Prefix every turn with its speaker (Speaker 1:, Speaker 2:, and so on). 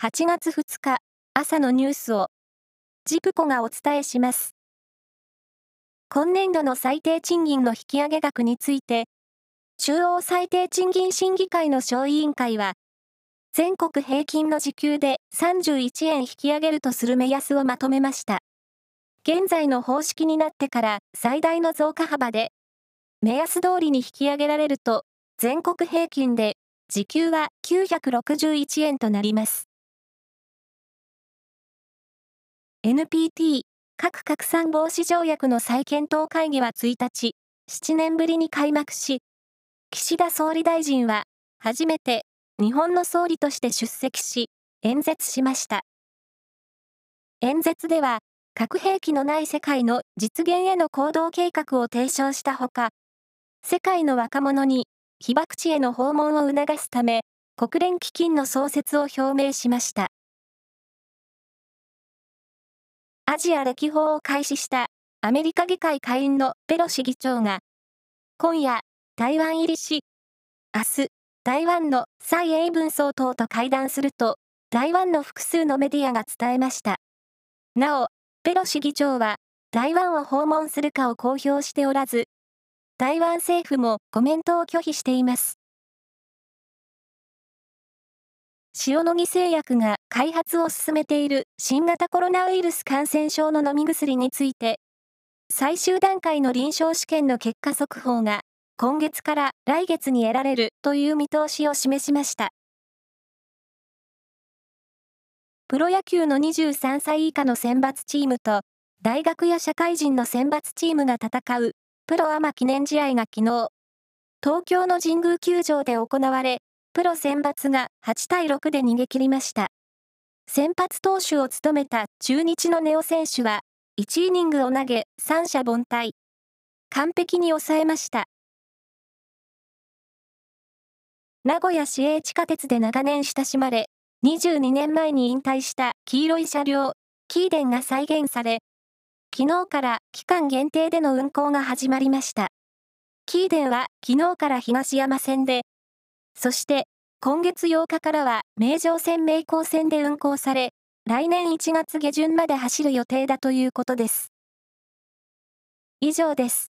Speaker 1: 8月2日朝のニュースをジプコがお伝えします。今年度の最低賃金の引き上げ額について、中央最低賃金審議会の小委員会は、全国平均の時給で31円引き上げるとする目安をまとめました。現在の方式になってから最大の増加幅で、目安通りに引き上げられると、全国平均で時給は961円となります。NPT 核拡散防止条約の再検討会議は1日、7年ぶりに開幕し、岸田総理大臣は初めて日本の総理として出席し、演説しました。演説では、核兵器のない世界の実現への行動計画を提唱したほか、世界の若者に被爆地への訪問を促すため、国連基金の創設を表明しました。アジア歴訪を開始したアメリカ議会下院のペロシ議長が、今夜、台湾入りし、明日、台湾の蔡英文総統と会談すると、台湾の複数のメディアが伝えました。なお、ペロシ議長は、台湾を訪問するかを公表しておらず、台湾政府もコメントを拒否しています。塩野義製薬が開発を進めている新型コロナウイルス感染症の飲み薬について、最終段階の臨床試験の結果速報が今月から来月に得られるという見通しを示しました。プロ野球の23歳以下の選抜チームと大学や社会人の選抜チームが戦うプロアマ記念試合が昨日、東京の神宮球場で行われ、プロ選抜が8対6で逃げ切りました。先発投手を務めた中日のネオ選手は、1イニングを投げ、三者凡退。完璧に抑えました。名古屋市営地下鉄で長年親しまれ、22年前に引退した黄色い車両、キーデンが再現され、昨日から期間限定での運行が始まりました。キーデンは昨日から東山線で、そして、今月8日からは名城線名高線で運行され、来年1月下旬まで走る予定だということです。以上です。